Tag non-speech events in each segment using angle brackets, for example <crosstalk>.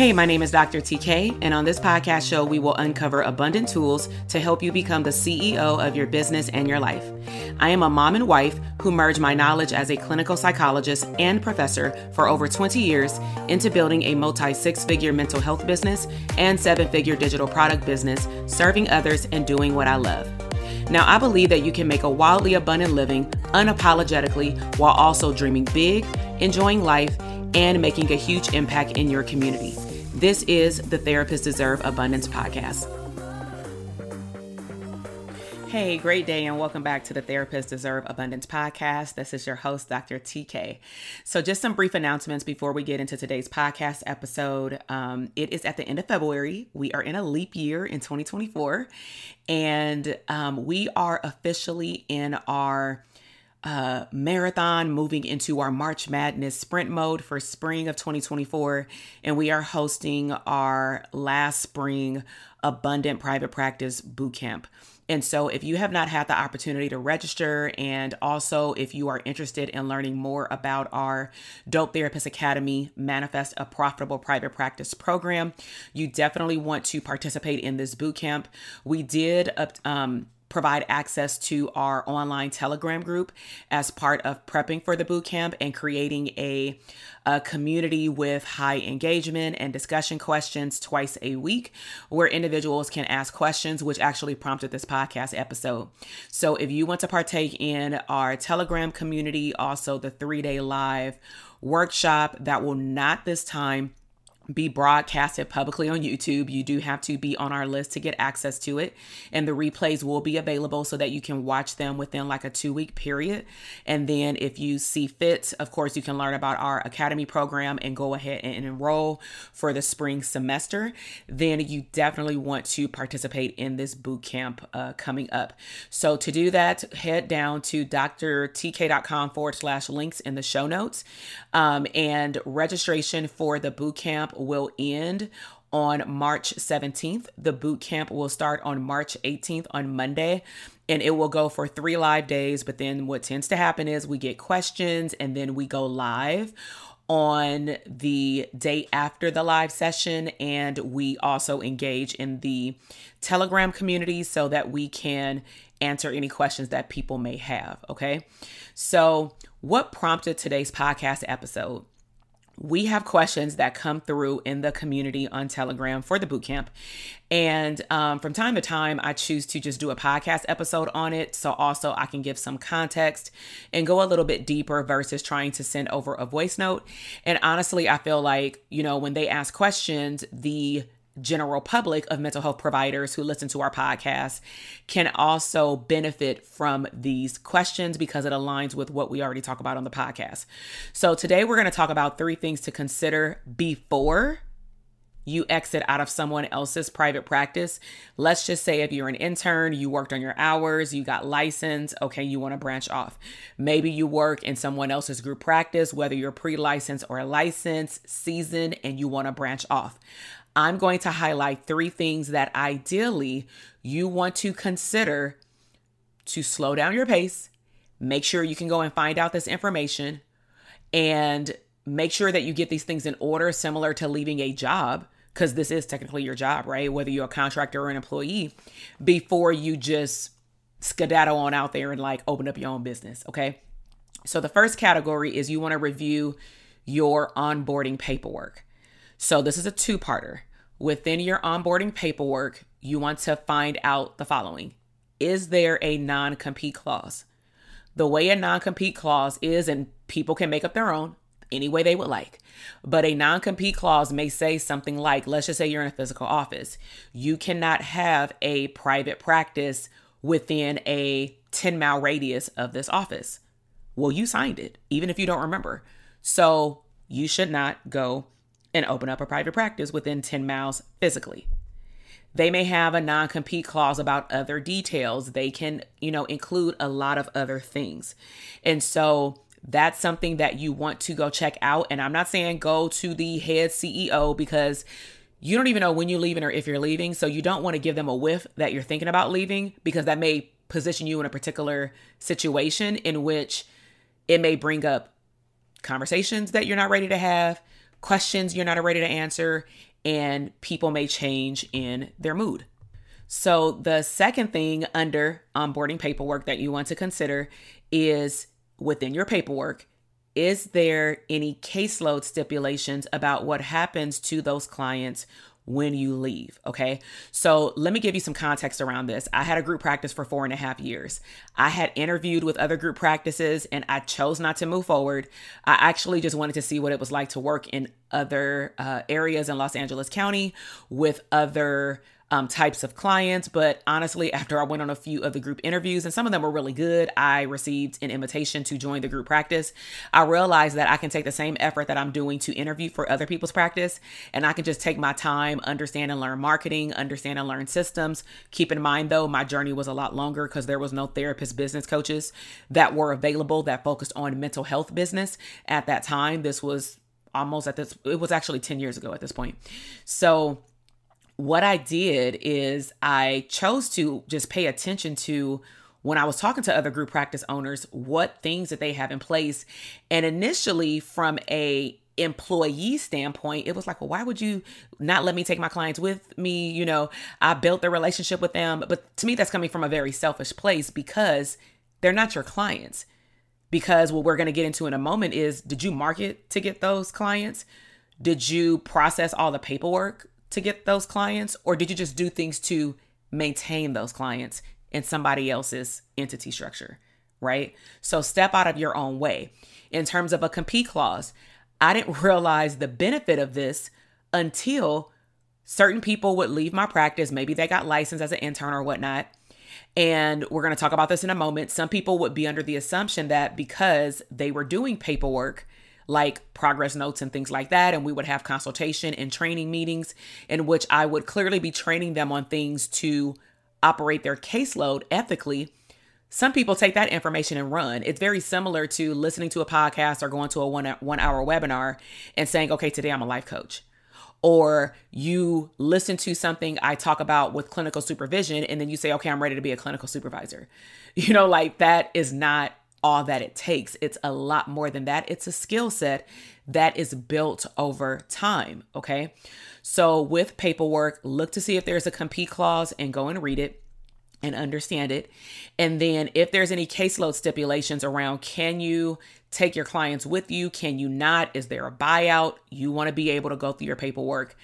Hey, my name is Dr. TK, and on this podcast show, we will uncover abundant tools to help you become the CEO of your business and your life. I am a mom and wife who merged my knowledge as a clinical psychologist and professor for over 20 years into building a multi six figure mental health business and seven figure digital product business, serving others and doing what I love. Now, I believe that you can make a wildly abundant living unapologetically while also dreaming big, enjoying life, and making a huge impact in your community. This is the Therapists Deserve Abundance podcast. Hey, great day, and welcome back to the Therapists Deserve Abundance podcast. This is your host, Dr. TK. So, just some brief announcements before we get into today's podcast episode. Um, it is at the end of February. We are in a leap year in 2024, and um, we are officially in our uh, marathon, moving into our March Madness sprint mode for spring of 2024. And we are hosting our last spring Abundant Private Practice Bootcamp. And so, if you have not had the opportunity to register, and also if you are interested in learning more about our Dope Therapist Academy Manifest a Profitable Private Practice program, you definitely want to participate in this bootcamp. We did um, provide access to our online Telegram group as part of prepping for the boot camp and creating a, a, community with high engagement and discussion questions twice a week where individuals can ask questions, which actually prompted this podcast episode. So if you want to partake in our Telegram community, also the three day live workshop that will not this time be broadcasted publicly on YouTube. You do have to be on our list to get access to it. And the replays will be available so that you can watch them within like a two week period. And then if you see fit, of course, you can learn about our academy program and go ahead and enroll for the spring semester. Then you definitely want to participate in this boot camp uh, coming up. So to do that, head down to drtk.com forward slash links in the show notes. Um, and registration for the boot camp will end on March 17th. The boot camp will start on March 18th on Monday and it will go for three live days. But then what tends to happen is we get questions and then we go live on the day after the live session. And we also engage in the Telegram community so that we can answer any questions that people may have. Okay. So, what prompted today's podcast episode? We have questions that come through in the community on Telegram for the bootcamp. And um, from time to time, I choose to just do a podcast episode on it. So also I can give some context and go a little bit deeper versus trying to send over a voice note. And honestly, I feel like, you know, when they ask questions, the general public of mental health providers who listen to our podcast can also benefit from these questions because it aligns with what we already talk about on the podcast. So today we're going to talk about three things to consider before you exit out of someone else's private practice. Let's just say if you're an intern, you worked on your hours, you got licensed, okay, you want to branch off. Maybe you work in someone else's group practice, whether you're pre licensed or licensed, seasoned, and you want to branch off. I'm going to highlight three things that ideally you want to consider to slow down your pace, make sure you can go and find out this information, and make sure that you get these things in order, similar to leaving a job, because this is technically your job, right? Whether you're a contractor or an employee, before you just skedaddle on out there and like open up your own business, okay? So the first category is you want to review your onboarding paperwork. So this is a two parter. Within your onboarding paperwork, you want to find out the following Is there a non compete clause? The way a non compete clause is, and people can make up their own any way they would like, but a non compete clause may say something like, let's just say you're in a physical office. You cannot have a private practice within a 10 mile radius of this office. Well, you signed it, even if you don't remember. So you should not go and open up a private practice within 10 miles physically. They may have a non compete clause about other details. They can, you know, include a lot of other things. And so that's something that you want to go check out. And I'm not saying go to the head CEO because you don't even know when you're leaving or if you're leaving. So you don't want to give them a whiff that you're thinking about leaving because that may position you in a particular situation in which it may bring up conversations that you're not ready to have questions you're not ready to answer and people may change in their mood. So, the second thing under onboarding paperwork that you want to consider is within your paperwork, is there any caseload stipulations about what happens to those clients when you leave. Okay. So let me give you some context around this. I had a group practice for four and a half years. I had interviewed with other group practices and I chose not to move forward. I actually just wanted to see what it was like to work in other uh, areas in Los Angeles County with other um, types of clients. But honestly, after I went on a few of the group interviews, and some of them were really good, I received an invitation to join the group practice. I realized that I can take the same effort that I'm doing to interview for other people's practice, and I can just take my time, understand and learn marketing, understand and learn systems. Keep in mind, though, my journey was a lot longer because there was no therapist business coaches that were available that focused on mental health business at that time. This was almost at this, it was actually 10 years ago at this point. So, what I did is I chose to just pay attention to when I was talking to other group practice owners what things that they have in place. And initially from a employee standpoint, it was like, well, why would you not let me take my clients with me? You know, I built the relationship with them. But to me, that's coming from a very selfish place because they're not your clients. Because what we're going to get into in a moment is did you market to get those clients? Did you process all the paperwork to get those clients, or did you just do things to maintain those clients in somebody else's entity structure? Right. So step out of your own way. In terms of a compete clause, I didn't <laughs> realize the benefit of this until certain people would leave my practice. Maybe they got licensed as an intern or whatnot. And we're going to talk about this in a moment. Some people would be under the assumption that because they were doing paperwork, like progress notes and things like that. And we would have consultation and training meetings in which I would clearly be training them on things to operate their caseload ethically. Some people take that information and run. It's very similar to listening to a podcast or going to a one, one hour webinar and saying, okay, today I'm a life coach. Or you listen to something I talk about with clinical supervision and then you say, okay, I'm ready to be a clinical supervisor. <laughs> You know, like that is not all that it takes. It's a lot more than that. It's a skill set that is built over time. Okay. So, with paperwork, look to see if there's a compete clause and go and read it and understand it. And then, if there's any caseload stipulations around, can you take your clients with you? Can you not? Is there a buyout? You want to be able to go through your paperwork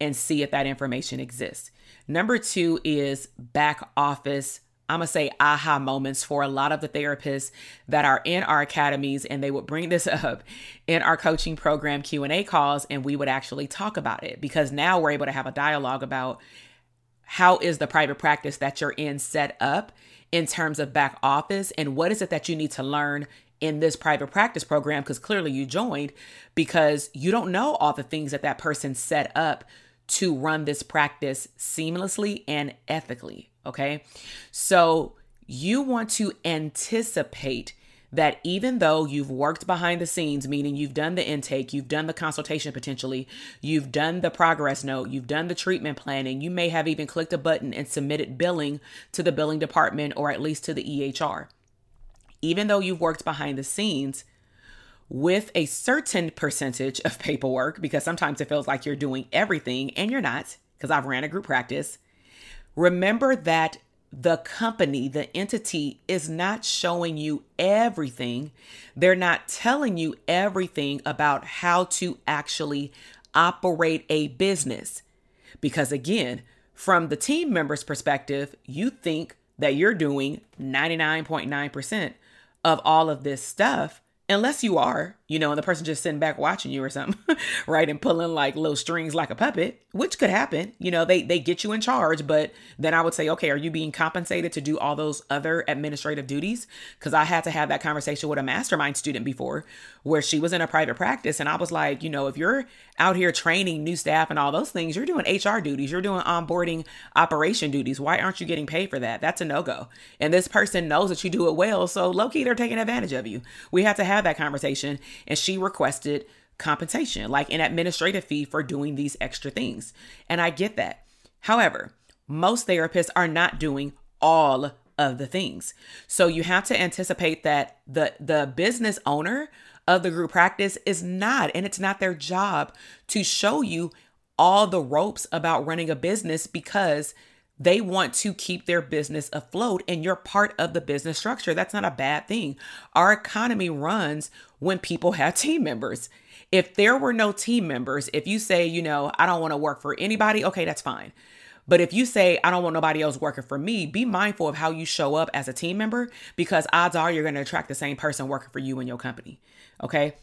and see if that information exists. Number two is back office I'm to say aha moments for a lot of the therapists that are in our academies and they would bring this <laughs> up in our coaching program Q&A calls and we would actually talk about it because now we're able to have a dialogue about how is the private practice that you're in set up in terms of back office and what is it that you need to learn in this private practice program because clearly you joined because you don't know all the things that that person set up to run this practice seamlessly and ethically Okay. So you want to anticipate that even though you've worked behind the scenes, meaning you've done the intake, you've done the consultation potentially, you've done the progress note, you've done the treatment planning, you may have even clicked a button and submitted billing to the billing department or at least to the EHR. Even though you've worked behind the scenes, with a certain percentage of paperwork, because sometimes it feels like you're doing everything and you're not, because I've ran a group practice Remember that the company, the entity is not showing you everything. They're not telling you everything about how to actually operate a business. Because again, from the team member's perspective, you think that you're doing 99.9% of all of this stuff unless you are, you know, and the person just sitting back watching you or something, <laughs> right, and pulling like little strings like a puppet, which could happen. You know, they they get you in charge, but then I would say, okay, are you being compensated to do all those other administrative duties? Because I had to have that conversation with a mastermind student before, where she was in a private practice, and I was like, you know, if you're out here training new staff and all those things, you're doing HR duties, you're doing onboarding operation duties. Why aren't you getting paid for that? That's a no go. And this person knows that you do it well, so low key they're taking advantage of you. We have to have that conversation, and she requested compensation, like an administrative fee for doing these extra things. And I get that. However, most therapists are not doing all of the things. So you have to anticipate that the the business owner of the group practice is not and it's not their job to show you all the ropes about running a business because they want to keep their business afloat and you're part of the business structure. That's not a bad thing. Our economy runs when people have <laughs> team members. If there were no team members, if you say, you know, I don't want to work for anybody, okay, that's fine. But if you say, I don't want nobody else working for me, be mindful of how you show up as a team member because odds are you're going to attract the same person working for you in your company. Okay.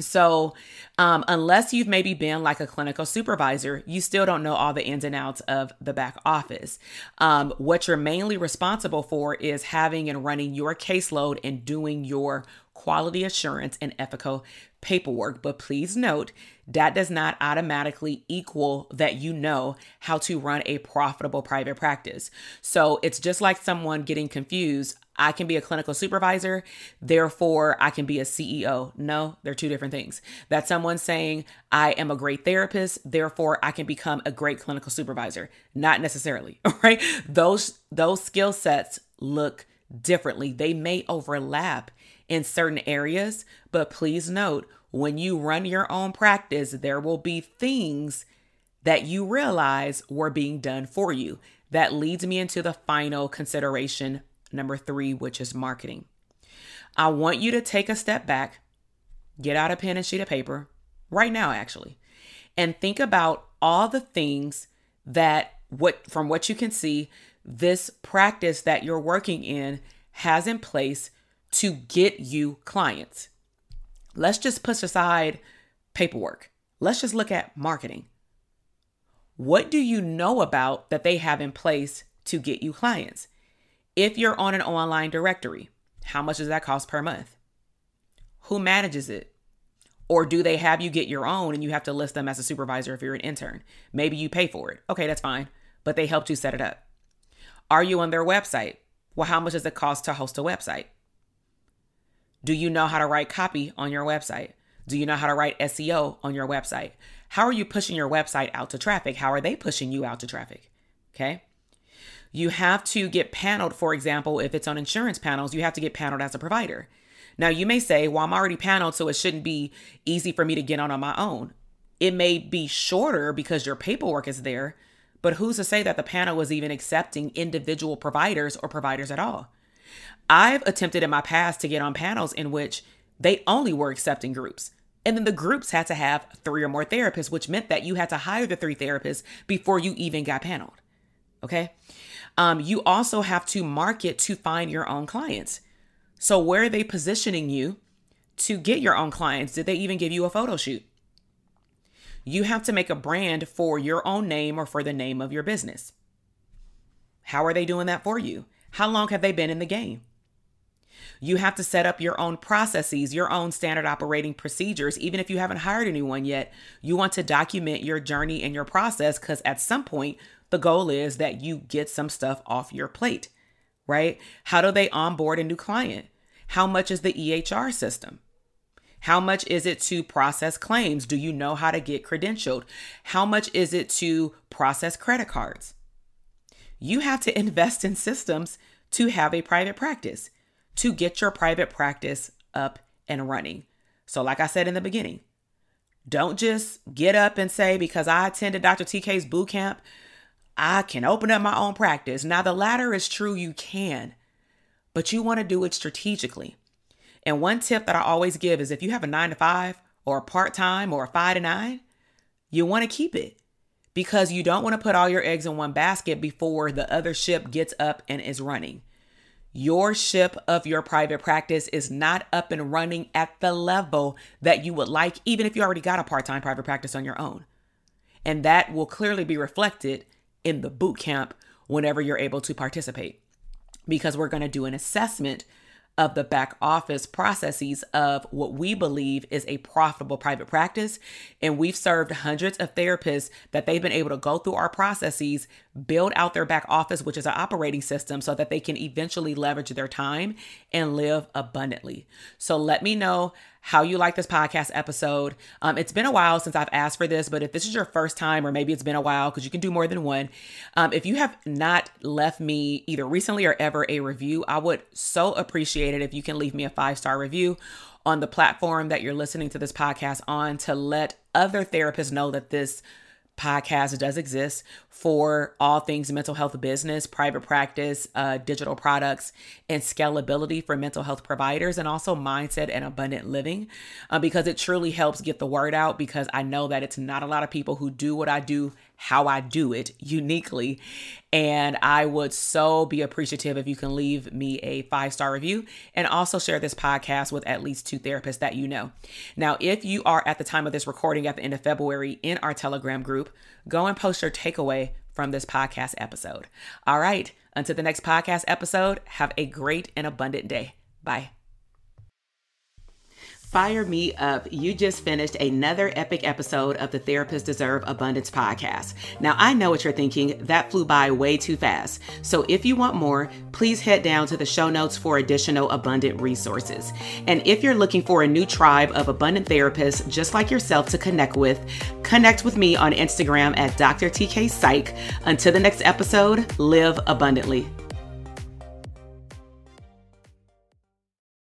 So, um, unless you've maybe been like a clinical supervisor, you still don't know all the ins and outs of the back office. Um, what you're mainly responsible for is having and running your caseload and doing your quality assurance and ethical paperwork. But please note that does not automatically equal that you know how to run a profitable private practice. So it's just like someone getting confused. I can be a clinical supervisor, therefore I can be a CEO. No, they're two different things. That someone saying, I am a great therapist, therefore I can become a great clinical supervisor. Not necessarily, <laughs> right? Those those skill sets look differently. They may overlap in certain areas, but please note when you run your own practice, there will be things that you realize were being done for you. That leads me into the final consideration, number three, which is marketing. I want you to take a step back, get out a pen and sheet of paper right now, actually, and think about all the things that what from what you can see this practice that you're working in has in place to get you clients Let's just push aside paperwork. Let's just look at marketing. What do you know about that they have in place to get you clients? If you're on an online directory, how much does that cost per month? Who manages it? Or do they have you get your own and you have to list them as a supervisor if you're an intern? Maybe you pay for it. Okay, that's fine, but they helped you set it up. Are you on their website? Well, how much does it cost to host a website? Do you know how to write copy on your website? Do you know how to write SEO on your website? How are you pushing your website out to traffic? How are they pushing you out to traffic? Okay. You have to get paneled, for example, if it's on insurance panels, you have to get paneled as a provider. Now, you may say, well, I'm already paneled, so it shouldn't be easy for me to get on on my own. It may be shorter because your paperwork is there, but who's to say that the panel was even accepting individual providers or providers at all? I've attempted in my past to get on panels in which they only were accepting groups. And then the groups had to have three or more therapists, which meant that you had to hire the three therapists before you even got paneled. Okay. Um, you also have to market to find your own clients. So, where are they positioning you to get your own clients? Did they even give you a photo shoot? You have to make a brand for your own name or for the name of your business. How are they doing that for you? How long have they been in the game? You have to set up your own processes, your own standard operating procedures. Even if you haven't hired anyone yet, you want to document your journey and your process because at some point, the goal is that you get some stuff off your plate, right? How do they onboard a new client? How much is the EHR system? How much is it to process claims? Do you know how to get credentialed? How much is it to process credit cards? You have to <laughs> invest in systems to have a private practice to get your private practice up and running. So, like I said in the beginning, don't just get up and say, because I attended Dr. TK's boot camp, I can open up my own practice. Now, the latter is true, you can, but you want to do it strategically. And one tip that I always give is if you have a nine to five or a part time or a five to nine, you want to keep it because you don't want to put all your eggs in one basket before the other ship gets up and is running. Your ship of your private practice is not up and running at the level that you would like, even if you already got a part time private practice on your own. And that will clearly be reflected in the boot camp whenever you're able to participate, because we're going to do an assessment of the back office processes of what we believe is a profitable private practice. And we've served hundreds of therapists that they've been able to go through our processes, build out their back office, which is an operating system, so that they can eventually leverage their time and live abundantly. So let me know how you like this podcast episode. Um, it's been a while since I've asked for this, but if this is your first time, or maybe it's been a while because you can do more than one, um, if you have not left me either recently or ever a review, I would so appreciate it if you can leave me a five star review on the platform that you're listening to this podcast on to let other therapists know that this podcast does exist for all things mental health business, private practice, uh, digital products, and scalability for mental health providers, and also mindset and abundant living, uh, because it truly helps get the word out. Because I know that it's not a lot of people who do what I do how I do it uniquely. And I would so be appreciative if you can leave me a five star review and also share this podcast with at least two therapists that you know. Now, if you are at the time of this recording at the end of February in our Telegram group, go and post your takeaway from this podcast episode. All right, until the next podcast episode, have a great and abundant day. Bye. Fire me up. You just finished another epic episode of the Therapists Deserve Abundance podcast. Now, I know what you're thinking. That flew by way too fast. So, if you want more, please head down to the show notes for additional abundant resources. And if you're looking for a new tribe of abundant therapists just like yourself to connect with, connect with me on Instagram at Dr. TK Psych. Until the next episode, live abundantly.